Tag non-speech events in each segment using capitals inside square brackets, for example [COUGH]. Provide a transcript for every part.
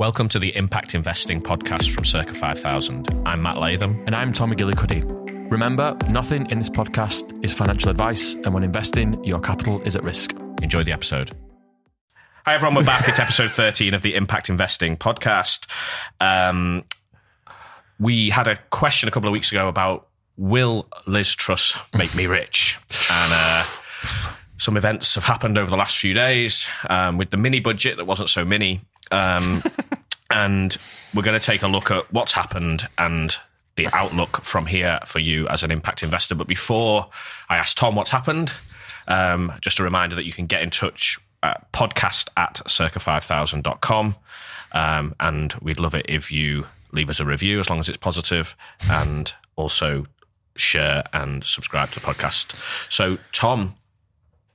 Welcome to the Impact Investing podcast from Circa 5000. I'm Matt Latham. And I'm Tom McGillicuddy. Remember, nothing in this podcast is financial advice, and when investing, your capital is at risk. Enjoy the episode. Hi, everyone. We're back. It's episode 13 of the Impact Investing podcast. Um, we had a question a couple of weeks ago about will Liz Truss make me rich? And uh, some events have happened over the last few days um, with the mini budget that wasn't so mini. Um, [LAUGHS] and we're going to take a look at what's happened and the outlook from here for you as an impact investor. But before I ask Tom what's happened, um, just a reminder that you can get in touch at podcast at circa5000.com. Um, and we'd love it if you leave us a review as long as it's positive and also share and subscribe to the podcast. So, Tom,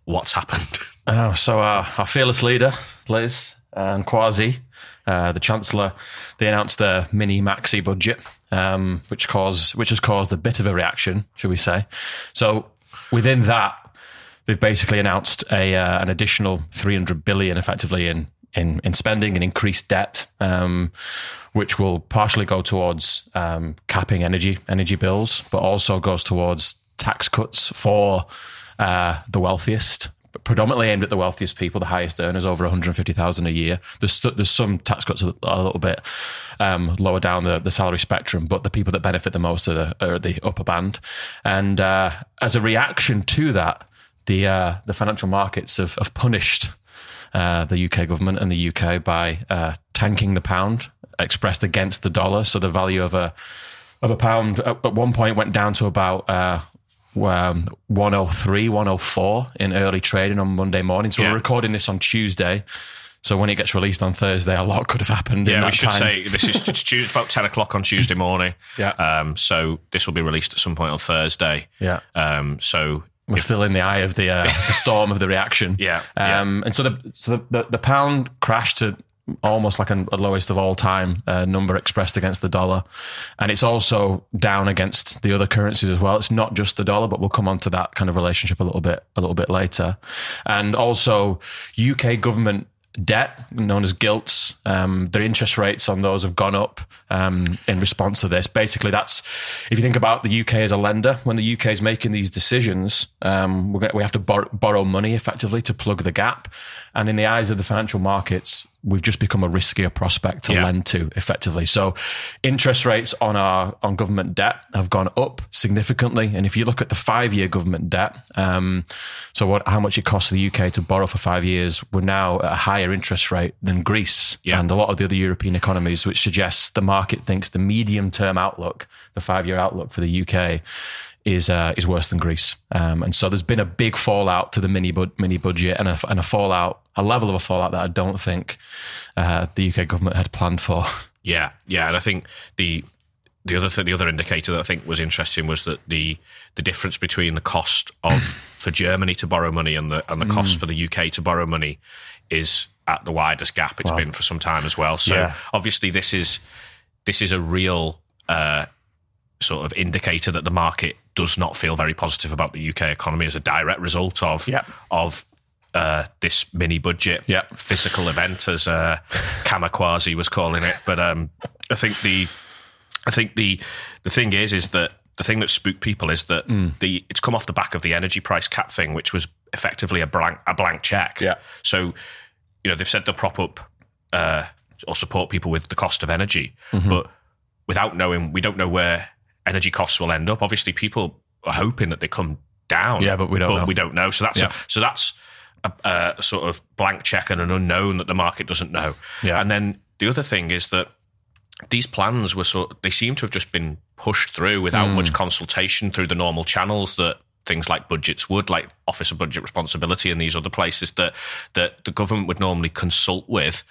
what's happened? Oh, so uh, our fearless leader, Liz and Kwasi, uh, the Chancellor, they announced their mini maxi budget, um, which caused which has caused a bit of a reaction, should we say? So within that, they've basically announced a uh, an additional 300 billion, effectively in in, in spending and increased debt, um, which will partially go towards um, capping energy energy bills, but also goes towards tax cuts for uh, the wealthiest predominantly aimed at the wealthiest people, the highest earners, over 150,000 a year. There's there's some tax cuts a, a little bit um, lower down the, the salary spectrum, but the people that benefit the most are the, are the upper band. And uh, as a reaction to that, the uh, the financial markets have, have punished uh, the UK government and the UK by uh, tanking the pound, expressed against the dollar. So the value of a of a pound at, at one point went down to about uh, um, 103, 104 in early trading on Monday morning. So yeah. we're recording this on Tuesday. So when it gets released on Thursday, a lot could have happened. Yeah, we should time. say this is it's Tuesday, about ten o'clock on Tuesday morning. yeah. Um, so this will be released at some point on Thursday. Yeah. Um, so we're if, still in the eye of the, uh, the [LAUGHS] storm of the reaction. Yeah. Um, yeah. and so the so the, the, the pound crashed to almost like a, a lowest of all time uh, number expressed against the dollar. And it's also down against the other currencies as well. It's not just the dollar, but we'll come on to that kind of relationship a little bit a little bit later. And also UK government debt, known as gilts. Um, their interest rates on those have gone up um, in response to this. Basically, that's if you think about the UK as a lender, when the UK is making these decisions, um, we have to bor- borrow money effectively to plug the gap. And in the eyes of the financial markets, we've just become a riskier prospect to yeah. lend to effectively. So interest rates on our on government debt have gone up significantly. And if you look at the five year government debt, um, so what how much it costs the UK to borrow for five years, we're now at a higher interest rate than Greece yeah. and a lot of the other European economies, which suggests the market thinks the medium term outlook, the five year outlook for the UK is uh, is worse than Greece. Um, and so there's been a big fallout to the mini bu- mini budget and a, and a fallout, a level of a fallout that I don't think uh, the UK government had planned for. [LAUGHS] Yeah, yeah, and I think the the other th- the other indicator that I think was interesting was that the the difference between the cost of [CLEARS THROAT] for Germany to borrow money and the and the cost mm. for the UK to borrow money is at the widest gap it's wow. been for some time as well. So yeah. obviously this is this is a real uh, sort of indicator that the market does not feel very positive about the UK economy as a direct result of yep. of uh, this mini budget yep. physical event, as uh, was calling it. But um, I think the I think the the thing is is that the thing that spooked people is that mm. the it's come off the back of the energy price cap thing, which was effectively a blank a blank check. Yeah. So you know they've said they'll prop up uh, or support people with the cost of energy, mm-hmm. but without knowing, we don't know where energy costs will end up. Obviously, people are hoping that they come down. Yeah, but we don't. But know. we don't know. So that's yeah. a, so that's a, a, sort of blank check and an unknown that the market doesn't know. Yeah. And then the other thing is that these plans were sort. They seem to have just been pushed through without mm. much consultation through the normal channels that things like budgets would, like Office of Budget Responsibility and these other places that that the government would normally consult with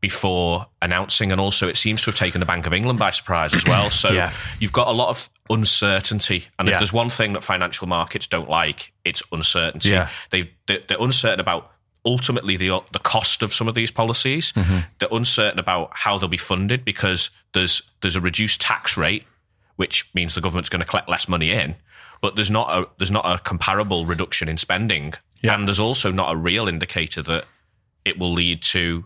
before announcing, and also it seems to have taken the Bank of England by surprise as well. [CLEARS THROAT] So yeah. you've got a lot of uncertainty, and if yeah. there's one thing that financial markets don't like, it's uncertainty. Yeah. They they're uncertain about ultimately the the cost of some of these policies. Mm-hmm. They're uncertain about how they'll be funded because there's there's a reduced tax rate, which means the government's going to collect less money in. But there's not a there's not a comparable reduction in spending, yeah. and there's also not a real indicator that it will lead to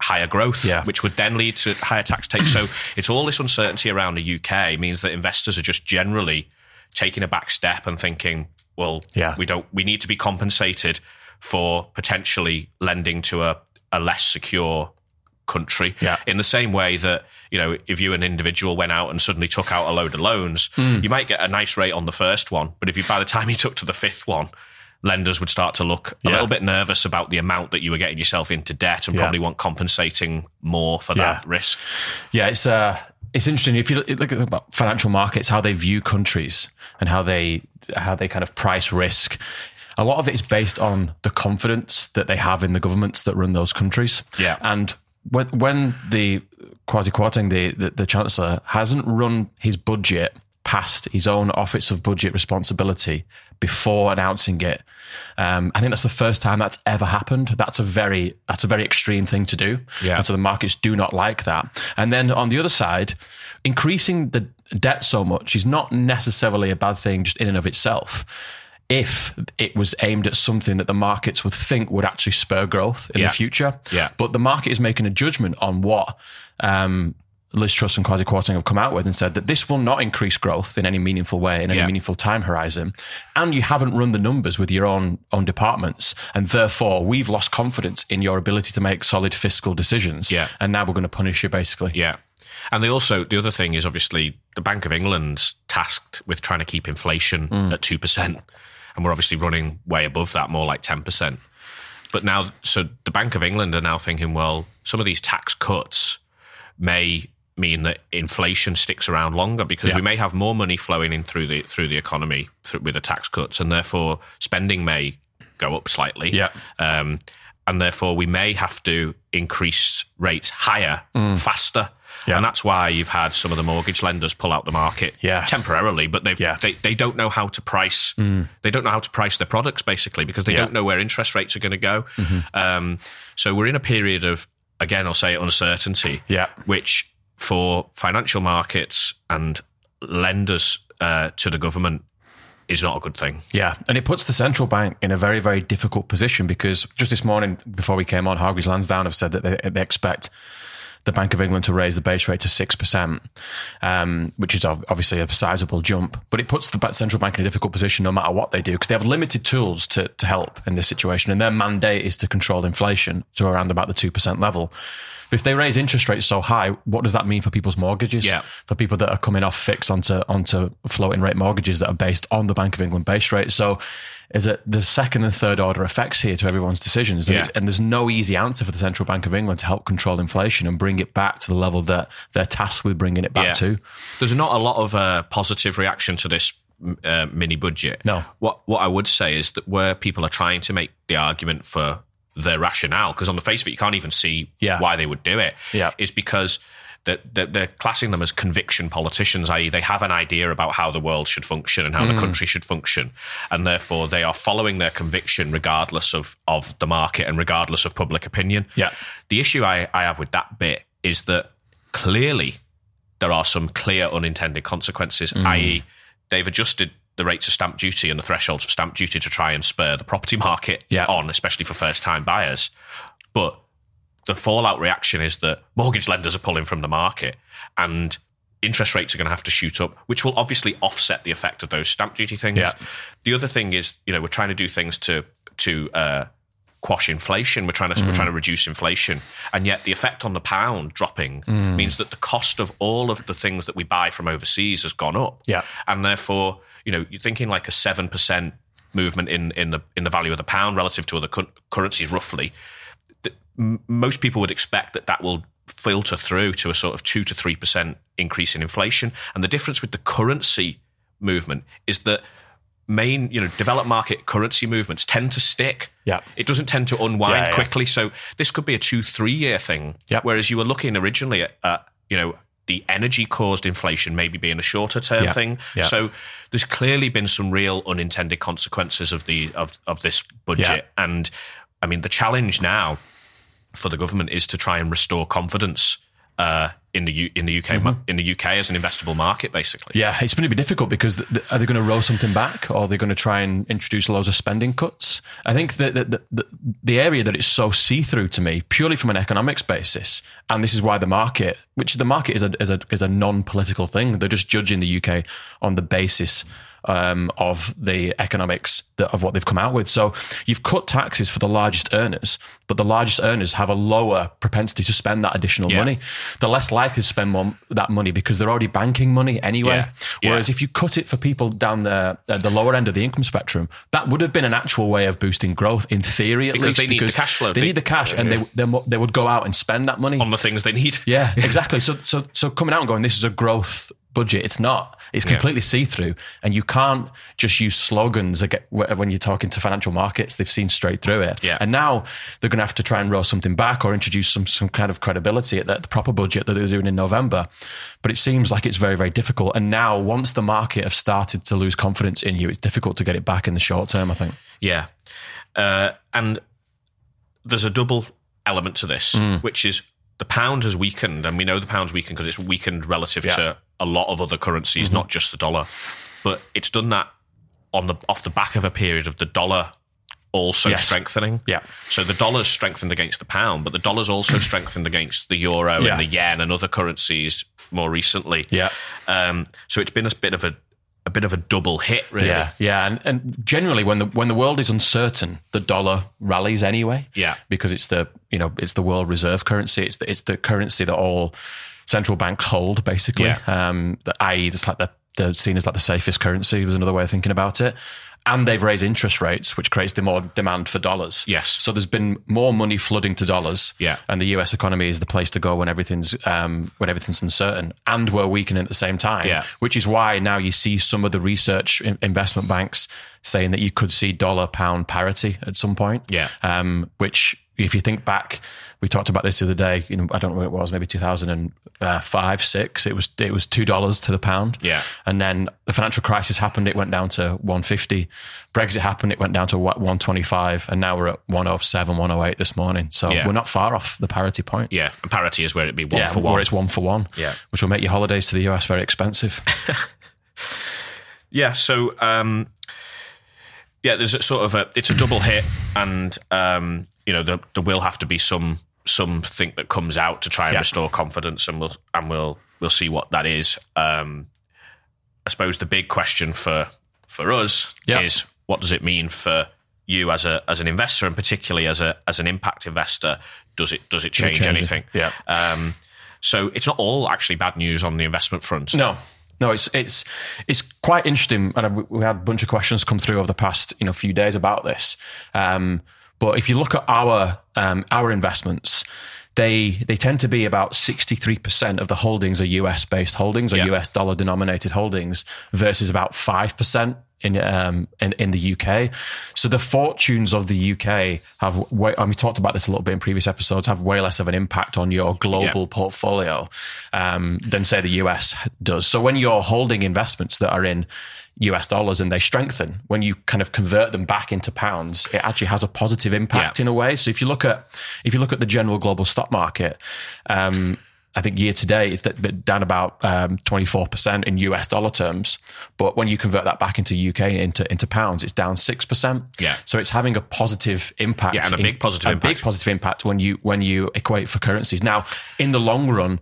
higher growth, Yeah. which would then lead to higher tax takes. so [CLEARS THROAT] it's all this uncertainty around the UK means that investors are just generally taking a back step and thinking, well, Yeah. we don't we need to be compensated for potentially lending to a, a less secure country. Yeah. In the same way that, you know, if you an individual went out and suddenly took out a load of loans, Hmm. you might get a nice rate on the first one. But if you by the time you took to the fifth one, lenders would start to look a Yeah. little bit nervous about the amount that you were getting yourself into debt and Yeah. probably want compensating more for that Yeah. risk. Yeah, it's uh, it's interesting if you look, at about financial markets, how they view countries and how they how they kind of price risk. A lot of it is based on the confidence that they have in the governments that run those countries. Yeah. and when when the Kwarteng, the, the the chancellor, hasn't run his budget past his own office of budget responsibility before announcing it. Um, I think that's the first time that's ever happened. That's a very that's a very extreme thing to do. Yeah. And so the markets do not like that. And then on the other side, increasing the debt so much is not necessarily a bad thing just in and of itself. If it was aimed at something that the markets would think would actually spur growth in Yeah. the future. Yeah. But the market is making a judgment on what um, Liz Truss and Kwasi Kwarteng have come out with and said that this will not increase growth in any meaningful way, in any Yeah. meaningful time horizon. And you haven't run the numbers with your own own departments. And therefore, we've lost confidence in your ability to make solid fiscal decisions. Yeah. And now we're going to punish you, basically. Yeah. And they also, the other thing is obviously the Bank of England's tasked with trying to keep inflation mm. at 2%. And we're obviously running way above that, more like 10%. But now, so the Bank of England are now thinking, well, some of these tax cuts may mean that inflation sticks around longer because Yeah. we may have more money flowing in through the through the economy through, with the tax cuts, and therefore spending may go up slightly. Yeah. Um, and therefore, we may have to increase rates higher, faster. Mm. Yeah. And that's why you've had some of the mortgage lenders pull out the market Yeah. temporarily, but they've, Yeah. Mm. they, they don't know how to price. They don't know how to price their products basically because they don't know where interest rates are going to go. Mm-hmm. Um, so we're in a period of, again, I'll say uncertainty, Yeah. which for financial markets and lenders uh, to the government is not a good thing. Yeah, and it puts the central bank in a very, very difficult position because just this morning, before we came on, Hargreaves Lansdown have said that they, they expect the Bank of England to raise the base rate to 6%, um, which is obviously a sizable jump. But it puts the central bank in a difficult position no matter what they do because they have limited tools to, to help in this situation. And their mandate is to control inflation to around about the 2% level. But if they raise interest rates so high, what does that mean for people's mortgages? Yeah. For people that are coming off fixed onto onto floating rate mortgages that are based on the Bank of England base rate. So is that there's second and third order effects here to everyone's decisions. Yeah. And there's no easy answer for the Central Bank of England to help control inflation and bring it back to the level that they're tasked with bringing it back Yeah. to. There's not a lot of uh, positive reaction to this uh, mini budget. No. What what I would say is that where people are trying to make the argument for their rationale, because on the face of it, you can't even see Yeah. why they would do it, Yeah. is because that they're, they're classing them as conviction politicians, i.e., they have an idea about how the world should function and how Mm. the country should function, and therefore they are following their conviction regardless of of the market and regardless of public opinion. Yeah. The issue I, I have with that bit is that clearly there are some clear unintended consequences, i.e., they've adjusted the rates of stamp duty and the thresholds for stamp duty to try and spur the property market Yeah. on, especially for first time buyers. But the fallout reaction is that mortgage lenders are pulling from the market and interest rates are going to have to shoot up, which will obviously offset the effect of those stamp duty things. Yeah. The other thing is, you know, we're trying to do things to to uh, quash inflation. We're trying to we're trying to reduce inflation, and yet the effect on the pound dropping means that the cost of all of the things that we buy from overseas has gone up. Yeah. and therefore, you know, you're thinking like a seven percent movement in in the in the value of the pound relative to other cu- currencies, roughly. M- Most people would expect that that will filter through to a sort of two to three percent increase in inflation, and the difference with the currency movement is that main, you know, developed market currency movements tend to stick. Yeah. It doesn't tend to unwind Yeah, yeah. quickly. So this could be a two, three year thing. Yep. Whereas you were looking originally at, at you know, the energy caused inflation maybe being a shorter term Yeah. thing. Yeah. So there's clearly been some real unintended consequences of the of, of this budget. Yeah. And I mean the challenge now for the government is to try and restore confidence uh, in the U, in the UK ma- in the UK as an investable market, basically. Yeah, it's going to be difficult because th- th- are they going to roll something back or are they going to try and introduce loads of spending cuts? I think that the, the, the, the area that it's so see through to me, purely from an economics basis, and this is why the market, which the market is a, is a, is a non political thing, they're just judging the UK on the basis um, of the economics that, of what they've come out with. So you've cut taxes for the largest earners, but the largest earners have a lower propensity to spend that additional Yeah. money. They're less likely to spend more, that money because they're already banking money anyway. Yeah. Yeah. Whereas if you cut it for people down the at the lower end of the income spectrum, that would have been an actual way of boosting growth in theory, at Because least. they need the cash flow. They They- need the cash, and they they they would go out and spend that money On the things they need. yeah, [LAUGHS] exactly. So, so, so coming out and going, this is a growth budget. It's not. It's completely see through, and you can't just use slogans when you're talking to financial markets. They've seen straight through it, Yeah. and now they're going to have to try and roll something back or introduce some some kind of credibility at the, the proper budget that they're doing in November. But it seems like it's very very difficult. And now, once the market have started to lose confidence in you, it's difficult to get it back in the short term. I think. Yeah. Uh, and there's a double element to this, Mm. which is the pound has weakened, and we know the pound's weakened because it's weakened relative Yeah. Mm-hmm. to a lot of other currencies, not just the dollar. But it's done that on the off the back of a period of the dollar also Yes. strengthening. Yeah. So the dollar's strengthened against the pound, but the dollar's also [CLEARS THROAT] strengthened against the euro Yeah. and the yen and other currencies more recently. Yeah. Um, so it's been a bit of a a bit of a double hit, really. Yeah, yeah, and, and generally when the when the world is uncertain, the dollar rallies anyway. Yeah. because it's the you know it's the world reserve currency. It's the, it's the currency that all central banks hold, basically. Yeah. Um, that i.e., it's like the they're seen as like the safest currency. Was another way of thinking about it. And they've raised interest rates, which creates the more demand for dollars. Yes. So there's been more money flooding to dollars. Yeah. And the US economy is the place to go when everything's um, when everything's uncertain, and we're weakening at the same time Yeah. which is why now you see some of the research in- investment banks saying that you could see dollar pound parity at some point. Yeah. Um, which, if you think back, we talked about this the other day. You know, I don't know what it was, maybe two thousand and five, six. It was it was two dollars to the pound. Yeah. And then the financial crisis happened. It went down to one fifty. Brexit happened. It went down to one twenty five, and now we're at 107, 108 this morning. So Yeah. we're not far off the parity point. Yeah, and parity is where it'd be one Yeah, for where one. it's one for one. Yeah. which will make your holidays to the US very expensive. [LAUGHS] Yeah, so um, yeah, there's a sort of a it's a double hit, and um, you know there, there will have to be some something that comes out to try and Yeah. restore confidence, and we'll and we'll we'll see what that is. Um, I suppose the big question for for us Yeah. is what does it mean for you as a as an investor, and particularly as a as an impact investor? Does it does it change, change it? anything? Yeah. Um, so it's not all actually bad news on the investment front. No, no, it's it's it's quite interesting, and we- we had a bunch of questions come through over the past you know few days about this. Um, but if you look at our um, our investments, they they tend to be about sixty three percent of the holdings are US based holdings or Yeah. US dollar denominated holdings versus about five percent. In, um, in in the UK, so the fortunes of the UK have way, and we talked about this a little bit in previous episodes. Have way less of an impact on your global portfolio um, than say the US does. So when you're holding investments that are in US dollars and they strengthen, when you kind of convert them back into pounds, it actually has a positive impact Yeah. in a way. So if you look at if you look at the general global stock market, um, I think year to date it's down about um, twenty four percent in US dollar terms. But when you convert that back into UK into into pounds, it's down six percent. Yeah. So it's having a positive impact. Yeah, and a in- big positive a impact. big positive impact when you when you equate for currencies. Now, in the long run,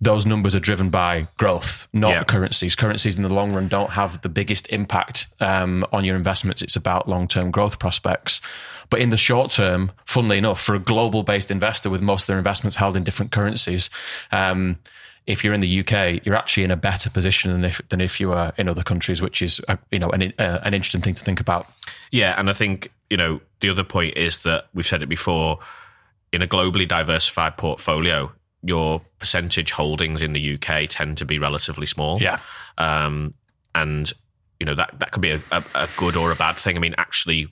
those numbers are driven by growth, not Yeah. currencies. Currencies in the long run don't have the biggest impact um, on your investments. It's about long term growth prospects. But in the short term, funnily enough, for a global based investor with most of their investments held in different currencies, um, if you're in the UK, you're actually in a better position than if than if you were in other countries, which is uh, you know an uh, an interesting thing to think about. Yeah, and I think you know the other point is that we've said it before. In a globally diversified portfolio, your percentage holdings in the UK tend to be relatively small. Yeah. um, and you know that that could be a, a, a good or a bad thing. I mean, actually,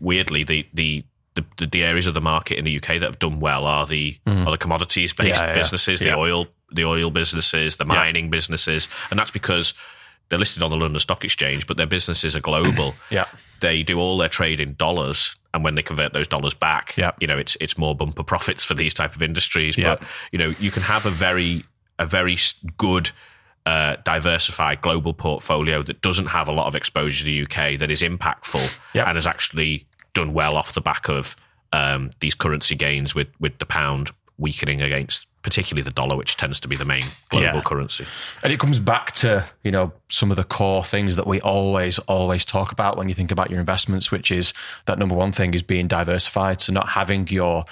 weirdly, the the the, the areas of the market in the UK that have done well are the are the commodities based Mm. Yeah, yeah. businesses, the Yeah. oil the oil businesses, the mining businesses, and that's because they're listed on the London Stock Exchange, but their businesses are global Yeah. they do all their trade in dollars and when they convert those dollars back, Yeah. you know, it's it's more bumper profits for these type of industries. Yeah. But you know, you can have a very a very good. Uh, diversified global portfolio that doesn't have a lot of exposure to the UK that is impactful Yeah. and has actually done well off the back of um, these currency gains with with the pound weakening against particularly the dollar, which tends to be the main global Yeah. currency. And it comes back to, you know, some of the core things that we always, always talk about when you think about your investments, which is that number one thing is being diversified. So not having your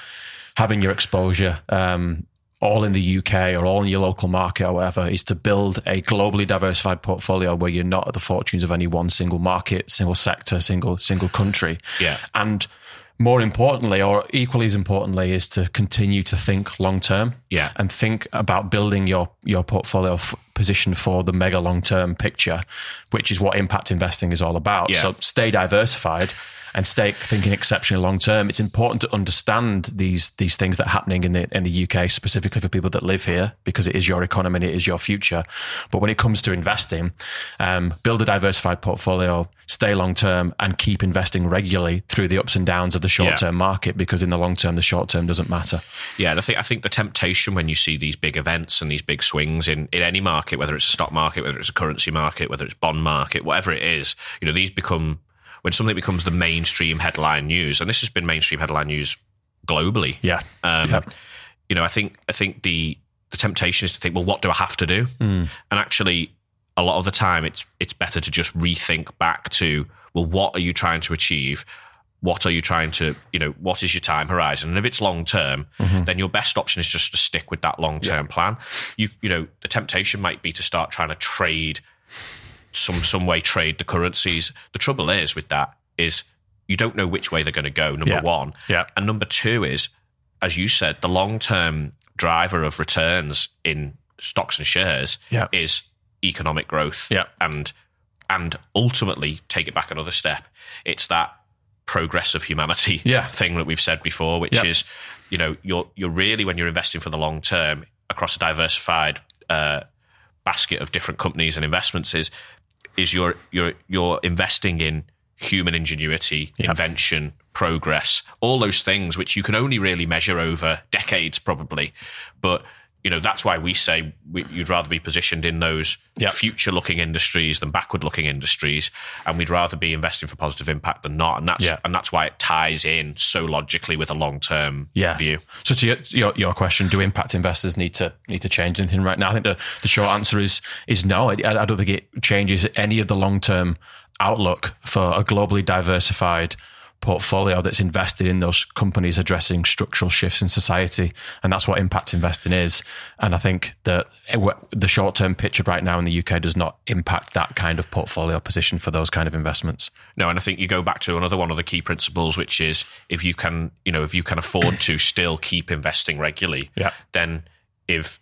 having your exposure um, all in the UK or all in your local market or whatever is to build a globally diversified portfolio where you're not at the fortunes of any one single market, single sector, single single country. Yeah. And more importantly, or equally as importantly, is to continue to think long term. Yeah. And think about building your your portfolio f- position for the mega long term picture, which is what impact investing is all about. Yeah. So stay diversified and stay thinking exceptionally long term. It's important to understand these these things that are happening in the in the UK specifically for people that live here because it is your economy and it is your future. But when it comes to investing, um, build a diversified portfolio, stay long term, and keep investing regularly through the ups and downs of the short term market because in the long term the short term doesn't matter. Yeah, and I think I think the temptation when you see these big events and these big swings in, in any market, whether it's a stock market, whether it's a currency market, whether it's bond market, whatever it is, you know, these become when something becomes the mainstream headline news, and this has been mainstream headline news globally. Yeah. Um, Yeah. You know, I think I think the the temptation is to think, well, what do I have to do? And actually, a lot of the time, it's it's better to just rethink back to, well, what are you trying to achieve? What are you trying to, you know, what is your time horizon? And if it's long term, then your best option is just to stick with that long term plan. You you know, the temptation might be to start trying to trade some some way trade the currencies. The trouble is with that is you don't know which way they're going to go. Number Yeah. one, Yeah. and number two is, as you said, the long term driver of returns in stocks and shares Yeah. is economic growth. Yeah. and and ultimately take it back another step. It's that progress of humanity [LAUGHS] Yeah. thing that we've said before, which is, you know, you're you're really when you're investing for the long term across a diversified uh, basket of different companies and investments is is you're you're you're investing in human ingenuity, invention, progress, all those things which you can only really measure over decades, probably. But you know that's why we say we, you'd rather be positioned in those Yep. future-looking industries than backward-looking industries, and we'd rather be investing for positive impact than not. And that's Yeah. and that's why it ties in so logically with a long-term yeah. view. So to your, your your question, do impact investors need to need to change anything right now? I think the, the short answer is is no. I, I don't think it changes any of the long term outlook for a globally diversified portfolio that's invested in those companies addressing structural shifts in society, and that's what impact investing is. And I think that the short term picture right now in the UK does not impact that kind of portfolio position for those kind of investments. No, and I think you go back to another one of the key principles, which is if you can, you know, if you can afford to [COUGHS] still keep investing regularly, Yeah. then if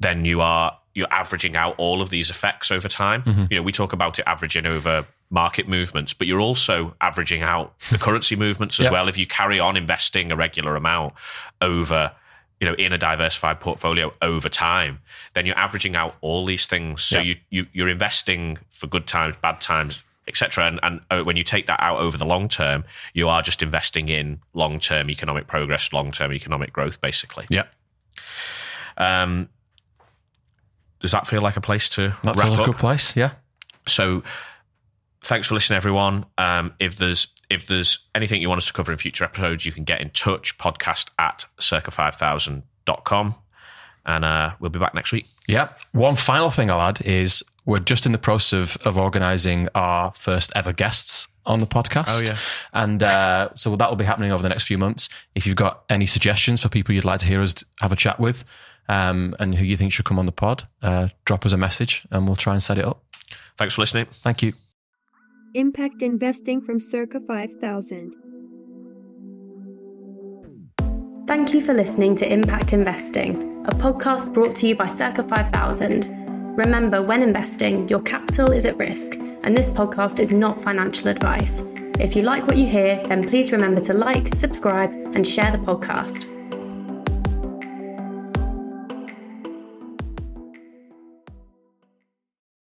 then you are you're averaging out all of these effects over time. Mm-hmm. You know, we talk about it averaging over market movements, but you're also averaging out [LAUGHS] the currency movements as Yeah. well. If you carry on investing a regular amount over you know, in a diversified portfolio over time, then you're averaging out all these things. So Yeah. you, you you're investing for good times, bad times, etc. And, and uh, when you take that out over the long term, you are just investing in long term economic progress, long term economic growth, basically. Yeah. Um, does that feel like a place to That wrap feels up? a good place. Yeah. So thanks for listening, everyone. Um, if there's if there's anything you want us to cover in future episodes, you can get in touch, podcast at circa5000.com. And uh, we'll be back next week. Yeah. One final thing I'll add is we're just in the process of, of organising our first ever guests on the podcast. Oh, yeah. And uh, so that will be happening over the next few months. If you've got any suggestions for people you'd like to hear us have a chat with um, and who you think should come on the pod, uh, drop us a message and we'll try and set it up. Thanks for listening. Thank you. Impact Investing from Circa 5000. Thank you for listening to Impact Investing, a podcast brought to you by Circa 5000. Remember, when investing, your capital is at risk, and this podcast is not financial advice. If you like what you hear, then please remember to like, subscribe, and share the podcast.